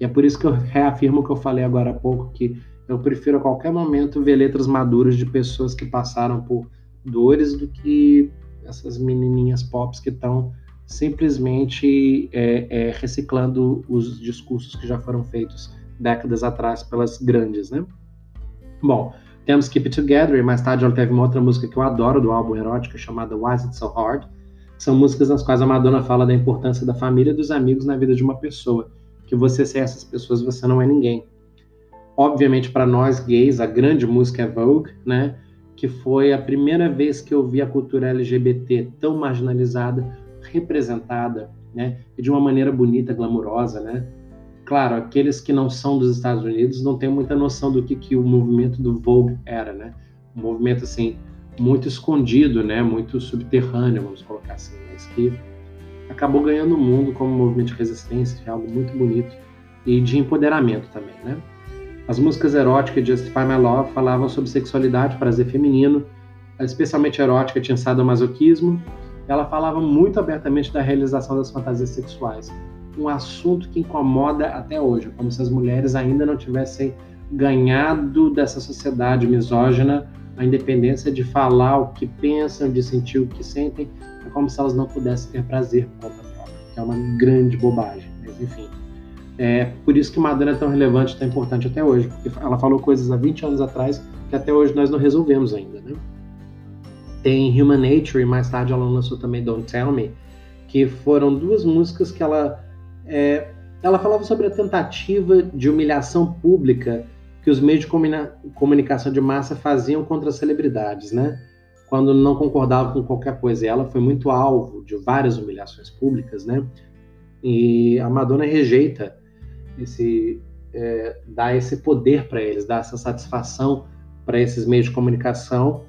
E é por isso que eu reafirmo o que eu falei agora há pouco, que eu prefiro a qualquer momento ver letras maduras de pessoas que passaram por dores do que essas menininhas pops que estão simplesmente é, é, reciclando os discursos que já foram feitos décadas atrás pelas grandes, né? Bom, temos Keep It Together e mais tarde ela teve uma outra música que eu adoro do álbum Erótica chamada Why Is It So Hard. São músicas nas quais a Madonna fala da importância da família e dos amigos na vida de uma pessoa. Que você ser essas pessoas, você não é ninguém. Obviamente, para nós gays, a grande música é Vogue, né? Que foi a primeira vez que eu vi a cultura LGBT tão marginalizada, representada, né? E de uma maneira bonita, glamurosa, né? Claro, aqueles que não são dos Estados Unidos não têm muita noção do que, que o movimento do Vogue era, né? Um movimento, assim, muito escondido, né? Muito subterrâneo, vamos colocar assim, mas que acabou ganhando o mundo como movimento de resistência, que é algo muito bonito e de empoderamento também, né? As músicas eróticas de Justify My Love falavam sobre sexualidade, prazer feminino, especialmente erótica tinha sadomasoquismo. Ela falava muito abertamente da realização das fantasias sexuais, um assunto que incomoda até hoje, como se as mulheres ainda não tivessem ganhado dessa sociedade misógina a independência de falar o que pensam, de sentir o que sentem, é como se elas não pudessem ter prazer por conta própria, que é uma grande bobagem, mas enfim. É por isso que Madonna é tão relevante, tão importante até hoje, porque ela falou coisas há 20 anos atrás que até hoje nós não resolvemos ainda, né? Tem Human Nature e mais tarde ela lançou também Don't Tell Me, que foram duas músicas que ela é, ela falava sobre a tentativa de humilhação pública que os meios de comunicação de massa faziam contra as celebridades, né? Quando não concordavam com qualquer coisa. E ela foi muito alvo de várias humilhações públicas, né? E a Madonna rejeita esse é, dá esse poder para eles, dá essa satisfação para esses meios de comunicação.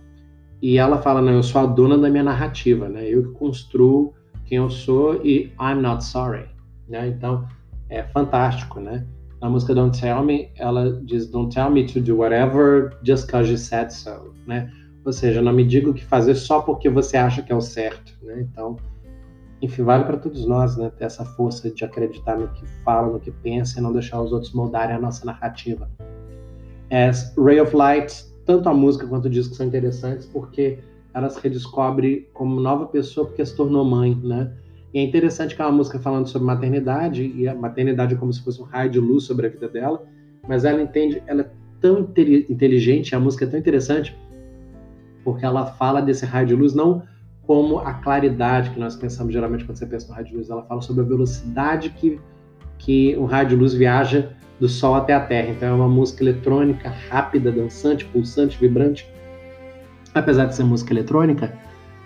E ela fala: não, eu sou a dona da minha narrativa, né? Eu que construo quem eu sou e I'm not sorry, né? Então é fantástico, né? Na música Don't Tell Me, ela diz Don't tell me to do whatever just cause you said so, né? Ou seja, não me diga o que fazer só porque você acha que é o certo, né? Então, enfim, vale para todos nós, né? Ter essa força de acreditar no que fala, no que pensa e não deixar os outros moldarem a nossa narrativa. As Ray of Light, tanto a música quanto o disco são interessantes porque ela se redescobre como nova pessoa porque se tornou mãe, né? E é interessante que é uma música falando sobre maternidade e a maternidade é como se fosse um raio de luz sobre a vida dela, mas ela entende, ela é tão inteligente, a música é tão interessante porque ela fala desse raio de luz não como a claridade que nós pensamos geralmente quando você pensa no de luz. Ela fala sobre a velocidade que, que o de luz viaja do Sol até a Terra. Então é uma música eletrônica rápida, dançante, pulsante, vibrante, apesar de ser música eletrônica,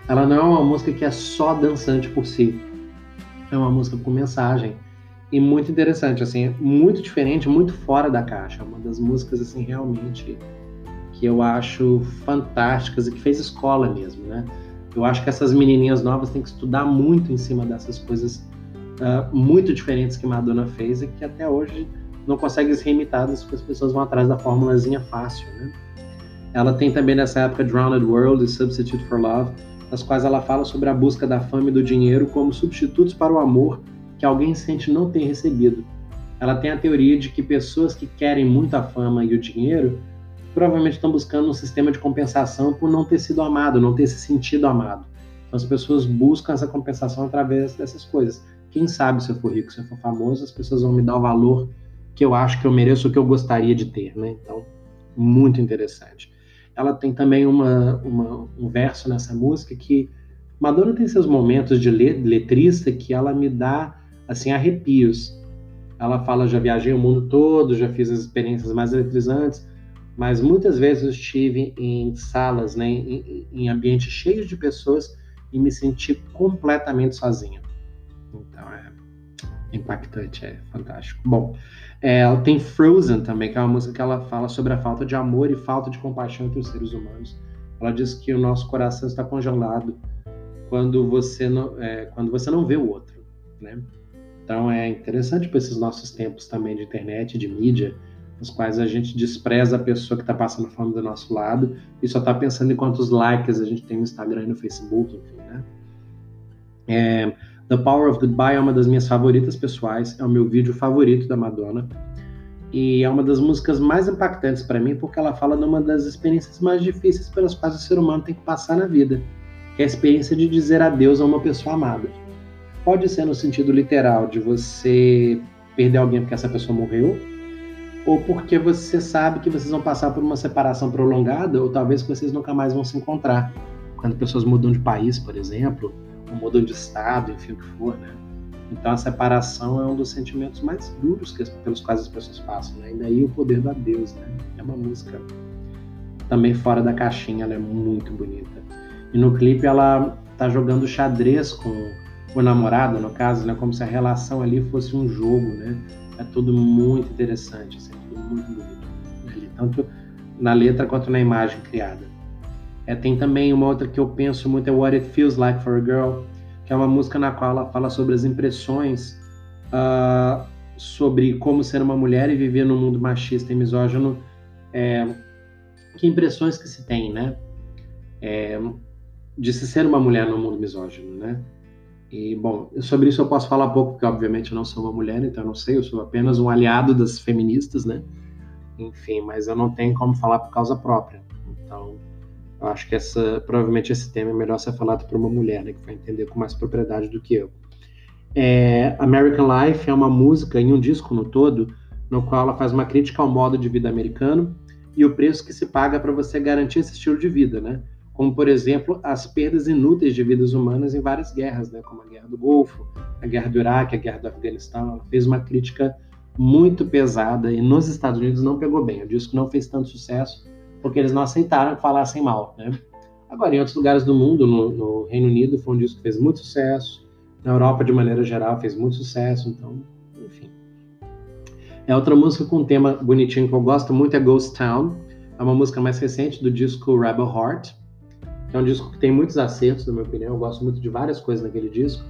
ela não é uma música que é só dançante por si. É uma música com mensagem e muito interessante, assim, muito diferente, muito fora da caixa. Uma das músicas assim realmente que eu acho fantásticas e que fez escola mesmo, né? Eu acho que essas menininhas novas têm que estudar muito em cima dessas coisas uh, muito diferentes que Madonna fez e que até hoje não conseguem ser imitadas porque as pessoas vão atrás da formulazinha fácil, né? Ela tem também nessa época Drowned World e Substitute for Love, nas quais ela fala sobre a busca da fama e do dinheiro como substitutos para o amor que alguém sente não ter recebido. Ela tem a teoria de que pessoas que querem muita fama e o dinheiro provavelmente estão buscando um sistema de compensação por não ter sido amado, não ter se sentido amado. Então as pessoas buscam essa compensação através dessas coisas. Quem sabe se eu for rico, se eu for famoso, as pessoas vão me dar o valor que eu acho que eu mereço, o que eu gostaria de ter, né? Então, muito interessante ela tem também uma, uma, um verso nessa música que Madonna tem seus momentos de letrista que ela me dá assim arrepios. Ela fala já viajei o mundo todo, já fiz as experiências mais eletrizantes, mas muitas vezes eu estive em salas, né, em, em ambientes cheios de pessoas e me senti completamente sozinha. Então é impactante, é fantástico. Bom, é, ela tem Frozen também, que é uma música que ela fala sobre a falta de amor e falta de compaixão entre os seres humanos. Ela diz que o nosso coração está congelado quando você não, é, quando você não vê o outro, né? Então é interessante para esses nossos tempos também de internet, de mídia, nos quais a gente despreza a pessoa que está passando fome do nosso lado e só está pensando em quantos likes a gente tem no Instagram e no Facebook, enfim, né? É, The Power of Goodbye é uma das minhas favoritas pessoais, é o meu vídeo favorito da Madonna. E é uma das músicas mais impactantes para mim porque ela fala de uma das experiências mais difíceis pelas quais o ser humano tem que passar na vida, que é a experiência de dizer adeus a uma pessoa amada. Pode ser no sentido literal de você perder alguém porque essa pessoa morreu, ou porque você sabe que vocês vão passar por uma separação prolongada, ou talvez que vocês nunca mais vão se encontrar. Quando pessoas mudam de país, por exemplo, mudam de estado, enfim, o que for, né? Então a separação é um dos sentimentos mais duros que, pelos quais as pessoas passam, né? E daí o poder da Deus, né? É uma música também fora da caixinha, ela é muito bonita. E no clipe ela tá jogando xadrez com o namorado, no caso, né? Como se a relação ali fosse um jogo, né? É tudo muito interessante, assim, muito bonito. Ali, tanto na letra quanto na imagem criada. É, tem também uma outra que eu penso muito, é What It Feels Like for a Girl, que é uma música na qual ela fala sobre as impressões uh, sobre como ser uma mulher e viver num mundo machista e misógino. É, que impressões que se tem, né? É, de se ser uma mulher no mundo misógino, né? E, bom, sobre isso eu posso falar pouco, porque obviamente eu não sou uma mulher, então eu não sei, eu sou apenas um aliado das feministas, né? Enfim, mas eu não tenho como falar por causa própria. Então, eu acho que essa, provavelmente esse tema é melhor ser falado por uma mulher, né, que vai entender com mais propriedade do que eu. É, American Life é uma música em um disco no todo, no qual ela faz uma crítica ao modo de vida americano e o preço que se paga para você garantir esse estilo de vida, né? Como, por exemplo, as perdas inúteis de vidas humanas em várias guerras, né? Como a Guerra do Golfo, a Guerra do Iraque, a Guerra do Afeganistão. Ela fez uma crítica muito pesada e nos Estados Unidos não pegou bem. O disco não fez tanto sucesso, porque eles não aceitaram que falassem mal, né? Agora, em outros lugares do mundo, no, no, Reino Unido, foi um disco que fez muito sucesso, na Europa, de maneira geral, fez muito sucesso, então, enfim. É outra música com um tema bonitinho que eu gosto muito, é Ghost Town, é uma música mais recente do disco Rebel Heart, é um disco que tem muitos acertos, na minha opinião, eu gosto muito de várias coisas naquele disco,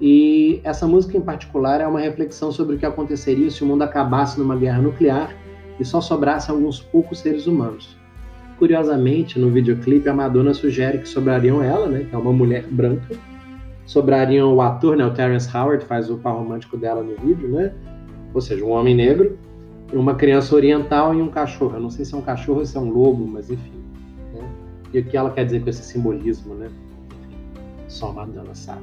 e essa música em particular é uma reflexão sobre o que aconteceria se o mundo acabasse numa guerra nuclear e só sobrassem alguns poucos seres humanos. Curiosamente, no videoclipe, a Madonna sugere que sobrariam ela, né, que é uma mulher branca, sobrariam o ator, né, o Terence Howard, faz o par romântico dela no vídeo, né, ou seja, um homem negro, uma criança oriental e um cachorro. Eu não sei se é um cachorro ou se é um lobo, mas enfim. E o que ela quer dizer com esse simbolismo, né? Só a Madonna sabe.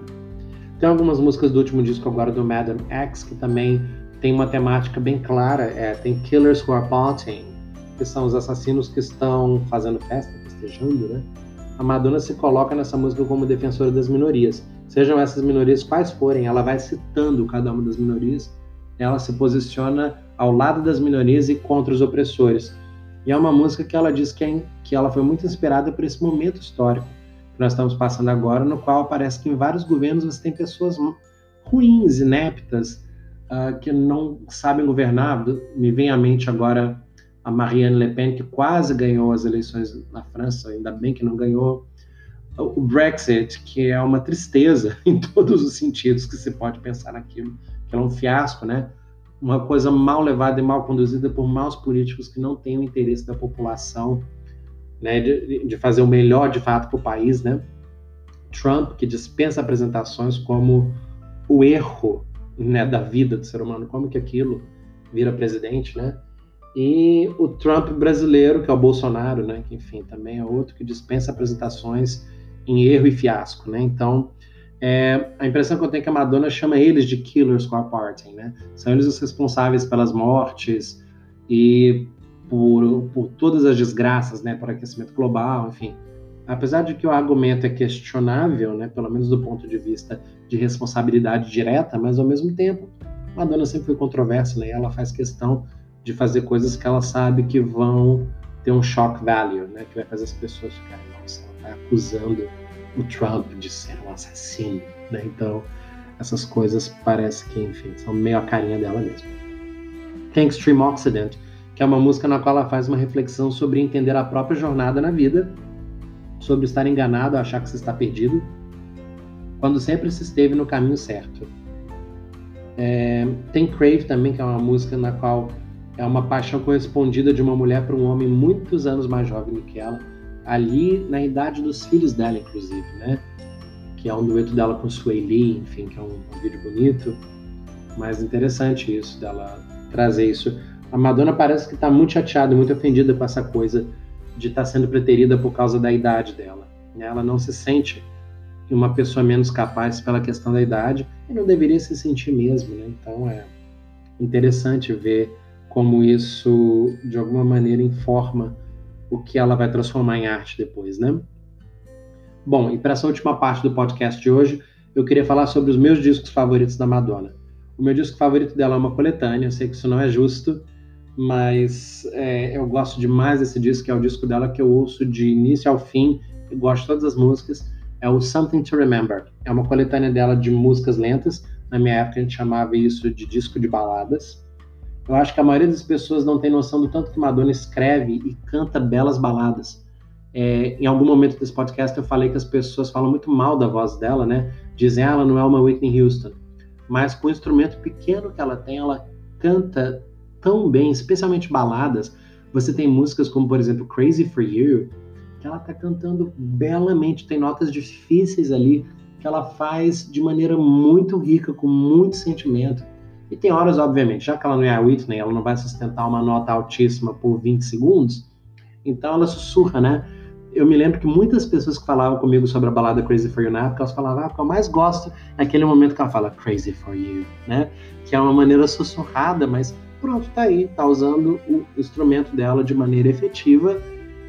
Tem algumas músicas do último disco agora do Madam X que também tem uma temática bem clara. É, tem Killers Who Are Partying, que são os assassinos que estão fazendo festa, festejando, né? A Madonna se coloca nessa música como defensora das minorias. Sejam essas minorias quais forem, ela vai citando cada uma das minorias, ela se posiciona ao lado das minorias e contra os opressores. E é uma música que ela diz que, é, que ela foi muito inspirada por esse momento histórico que nós estamos passando agora, no qual parece que em vários governos você tem pessoas ruins, ineptas, uh, que não sabem governar. Me vem à mente agora a Marianne Le Pen, que quase ganhou as eleições na França, ainda bem que não ganhou. O Brexit, que é uma tristeza em todos os sentidos que se pode pensar naquilo, que é um fiasco, né? Uma coisa mal levada e mal conduzida por maus políticos que não têm o interesse da população, né? De, de fazer o melhor de fato para o país, né? Trump, que dispensa apresentações como o erro né, da vida do ser humano, como que aquilo vira presidente, né? E o Trump brasileiro, que é o Bolsonaro, né? Que, enfim, também é outro que dispensa apresentações em erro e fiasco, né? Então, é, a impressão que eu tenho é que a Madonna chama eles de killers com a party, né? São eles os responsáveis pelas mortes e por, por todas as desgraças, né? Por aquecimento global, enfim. Apesar de que o argumento é questionável, né? Pelo menos do ponto de vista de responsabilidade direta, mas ao mesmo tempo, Madonna sempre foi controversa, né? Ela faz questão de fazer coisas que ela sabe que vão ter um shock value, né? Que vai fazer as pessoas ficarem, nossa, ela vai acusando o Trump de ser um assassino, né? Então, essas coisas parece que, enfim, são meio a carinha dela mesmo. Tem Extreme Occident, que é uma música na qual ela faz uma reflexão sobre entender a própria jornada na vida, sobre estar enganado, achar que você está perdido, quando sempre se esteve no caminho certo. É, tem Crave também, que é uma música na qual é uma paixão correspondida de uma mulher para um homem muitos anos mais jovem do que ela, ali na idade dos filhos dela, inclusive, né? Que é um dueto dela com Sway Lee, enfim, que é um, um vídeo bonito, mas interessante isso, dela trazer isso. A Madonna parece que está muito chateada, muito ofendida com essa coisa de estar tá sendo preterida por causa da idade dela. Né? Ela não se sente uma pessoa menos capaz pela questão da idade e não deveria se sentir mesmo, né? Então é interessante ver como isso de alguma maneira informa o que ela vai transformar em arte depois, né? Bom, e para essa última parte do podcast de hoje, eu queria falar sobre os meus discos favoritos da Madonna. O meu disco favorito dela é uma coletânea, eu sei que isso não é justo, mas é, eu gosto demais desse disco, que é o disco dela que eu ouço de início ao fim, eu gosto de todas as músicas é o Something to Remember. É uma coletânea dela de músicas lentas. Na minha época a gente chamava isso de disco de baladas. Eu acho que a maioria das pessoas não tem noção do tanto que Madonna escreve e canta belas baladas. É, em algum momento desse podcast eu falei que as pessoas falam muito mal da voz dela, né? Dizem, ah, ela não é uma Whitney Houston. Mas com o instrumento pequeno que ela tem, ela canta tão bem, especialmente baladas. Você tem músicas como, por exemplo, Crazy for You, que ela está cantando belamente, tem notas difíceis ali que ela faz de maneira muito rica, com muito sentimento. E tem horas, obviamente, já que ela não é a Whitney, ela não vai sustentar uma nota altíssima por 20 segundos, então ela sussurra, né? Eu me lembro que muitas pessoas que falavam comigo sobre a balada Crazy For You na época, elas falavam, ah, o que eu mais gosto é aquele momento que ela fala Crazy For You, né? Que é uma maneira sussurrada, mas pronto, tá aí, tá usando o instrumento dela de maneira efetiva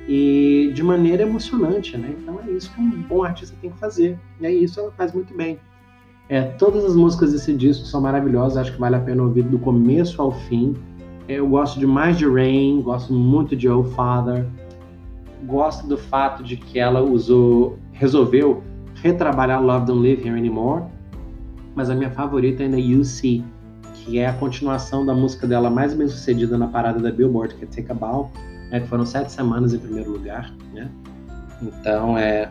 e de maneira emocionante, né? Então é isso que um bom artista tem que fazer. E é isso ela faz muito bem. É, todas as músicas desse disco são maravilhosas, acho que vale a pena ouvir do começo ao fim. É, eu gosto demais de Rain, gosto muito de Oh Father, gosto do fato de que ela usou, resolveu retrabalhar Love Don't Live Here Anymore, mas a minha favorita ainda é You See, que é a continuação da música dela mais bem sucedida na parada da Billboard, que é Take a Bow né, que foram sete semanas em primeiro lugar, né? Então é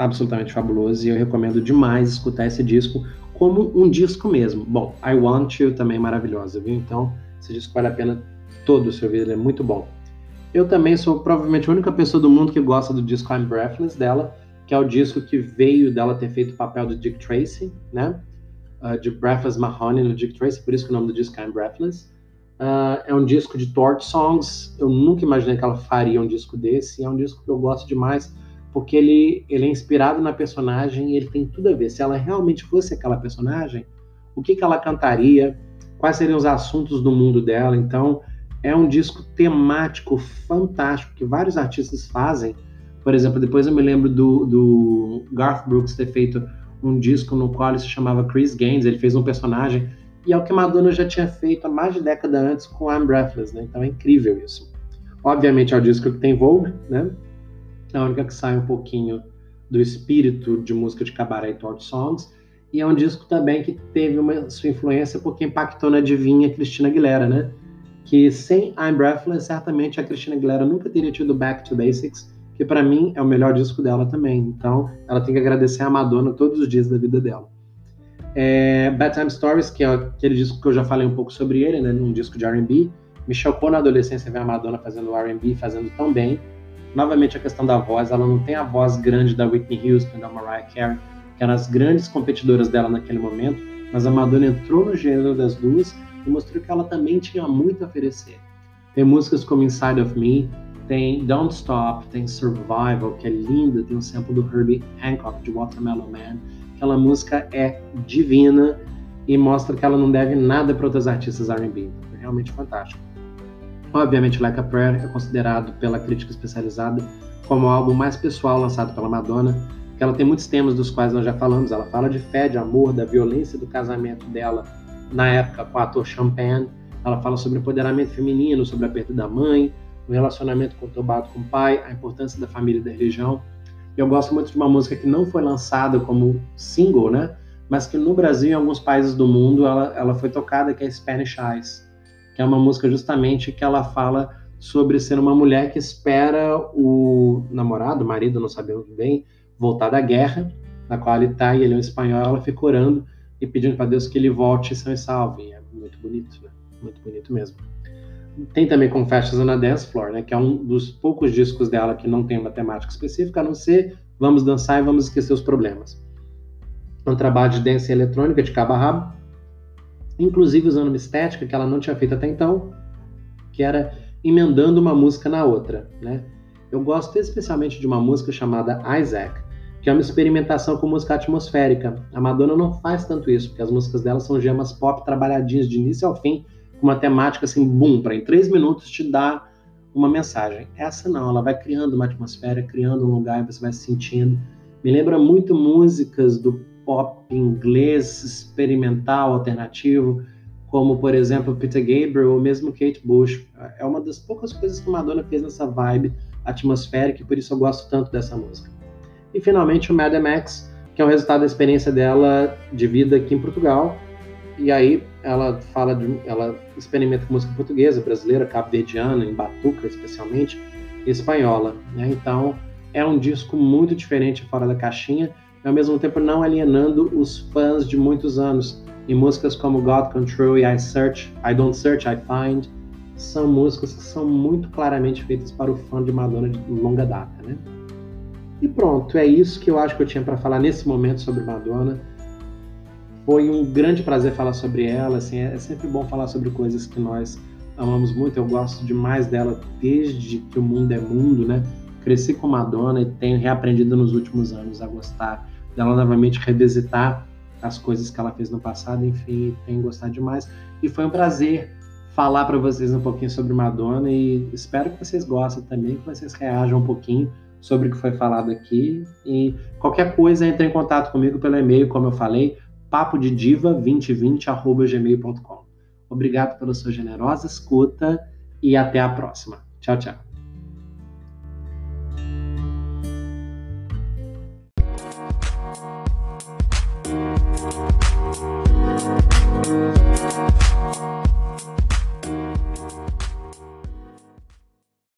absolutamente fabuloso e eu recomendo demais escutar esse disco como um disco mesmo. Bom, I Want You também é maravilhosa, viu? Então esse disco vale a pena todo se ouvir, ele é muito bom. Eu também sou provavelmente a única pessoa do mundo que gosta do disco I'm Breathless dela, que é o disco que veio dela ter feito o papel do Dick Tracy, né? Uh, de Breathless Mahoney no Dick Tracy, por isso que o nome do disco é I'm Breathless. Uh, é um disco de Torch Songs. Eu nunca imaginei que ela faria um disco desse. É um disco que eu gosto demais porque ele, ele é inspirado na personagem e ele tem tudo a ver. Se ela realmente fosse aquela personagem, o que, que ela cantaria? Quais seriam os assuntos do mundo dela? Então, é um disco temático fantástico que vários artistas fazem. Por exemplo, depois eu me lembro do, do Garth Brooks ter feito um disco no qual ele se chamava Chris Gaines. Ele fez um personagem e é o que Madonna já tinha feito há mais de década antes com I'm Breathless, né? Então é incrível isso. Obviamente é o disco que tem Vogue, né? É a única que sai um pouquinho do espírito de música de cabaré e torch songs. E é um disco também que teve uma sua influência porque impactou na divinha Cristina Aguilera, né? Que sem I'm Breathless, certamente a Cristina Aguilera nunca teria tido Back to Basics, que para mim é o melhor disco dela também. Então, ela tem que agradecer a Madonna todos os dias da vida dela. É, Bad Time Stories, que é aquele disco que eu já falei um pouco sobre ele, né? Um disco de R&B. Me chocou na adolescência ver a Madonna fazendo R&B, fazendo tão bem. Novamente a questão da voz, ela não tem a voz grande da Whitney Houston, da Mariah Carey, que eram as grandes competidoras dela naquele momento, mas a Madonna entrou no gênero das duas e mostrou que ela também tinha muito a oferecer. Tem músicas como Inside of Me, tem Don't Stop, tem Survival, que é linda, tem um sample do Herbie Hancock de Watermelon Man. Aquela música é divina e mostra que ela não deve nada para outros artistas R&B. É realmente fantástico. Obviamente, Like a Prayer é considerado pela crítica especializada como o álbum mais pessoal lançado pela Madonna, que ela tem muitos temas dos quais nós já falamos. Ela fala de fé, de amor, da violência do casamento dela na época com o ator Champagne. Ela fala sobre empoderamento feminino, sobre a perda da mãe, o relacionamento conturbado com o pai, a importância da família e da religião. Eu gosto muito de uma música que não foi lançada como single, né? Mas que no Brasil e em alguns países do mundo ela, ela foi tocada, que é Spanish Eyes, que é uma música justamente que ela fala sobre ser uma mulher que espera o namorado, o marido, não sabemos bem, voltar da guerra, na qual ele está e ele é um espanhol, ela fica orando e pedindo para Deus que ele volte são e salve. É muito bonito, né? Muito bonito mesmo. Tem também Confessions on a Dance Floor, né? Que é um dos poucos discos dela que não tem uma temática específica, a não ser vamos dançar e vamos esquecer os problemas. É um trabalho de dance eletrônica de cabo a rabo, inclusive usando uma estética que ela não tinha feito até então, que era emendando uma música na outra, né? Eu gosto especialmente de uma música chamada Isaac, que é uma experimentação com música atmosférica. A Madonna não faz tanto isso, porque as músicas dela são gemas pop trabalhadinhas de início ao fim, com uma temática assim, boom, para em três minutos te dar uma mensagem. Essa não, ela vai criando uma atmosfera, criando um lugar você vai se sentindo. Me lembra muito músicas do pop inglês experimental, alternativo, como por exemplo Peter Gabriel ou mesmo Kate Bush. É uma das poucas coisas que Madonna fez nessa vibe atmosférica e por isso eu gosto tanto dessa música. E finalmente o Mad Max, que é o resultado da experiência dela de vida aqui em Portugal. E aí ela fala de, ela experimenta música portuguesa, brasileira, cabo-verdiana, em batuca especialmente, espanhola. Né? Então é um disco muito diferente fora da caixinha, e ao mesmo tempo não alienando os fãs de muitos anos. E músicas como God Control e I Search, I Don't Search, I Find, são músicas que são muito claramente feitas para o fã de Madonna de longa data, né? E pronto, é isso que eu acho que eu tinha para falar nesse momento sobre Madonna. Foi um grande prazer falar sobre ela, assim, é sempre bom falar sobre coisas que nós amamos muito. Eu gosto demais dela desde que o mundo é mundo, né? Cresci com Madonna e tenho reaprendido nos últimos anos a gostar dela novamente, revisitar as coisas que ela fez no passado, enfim, tenho gostado demais. E foi um prazer falar para vocês um pouquinho sobre Madonna e espero que vocês gostem também, que vocês reajam um pouquinho sobre o que foi falado aqui. E qualquer coisa, entre em contato comigo pelo e-mail, como eu falei, papodidiva2020.gmail.com. Obrigado pela sua generosa escuta e até a próxima. Tchau, tchau.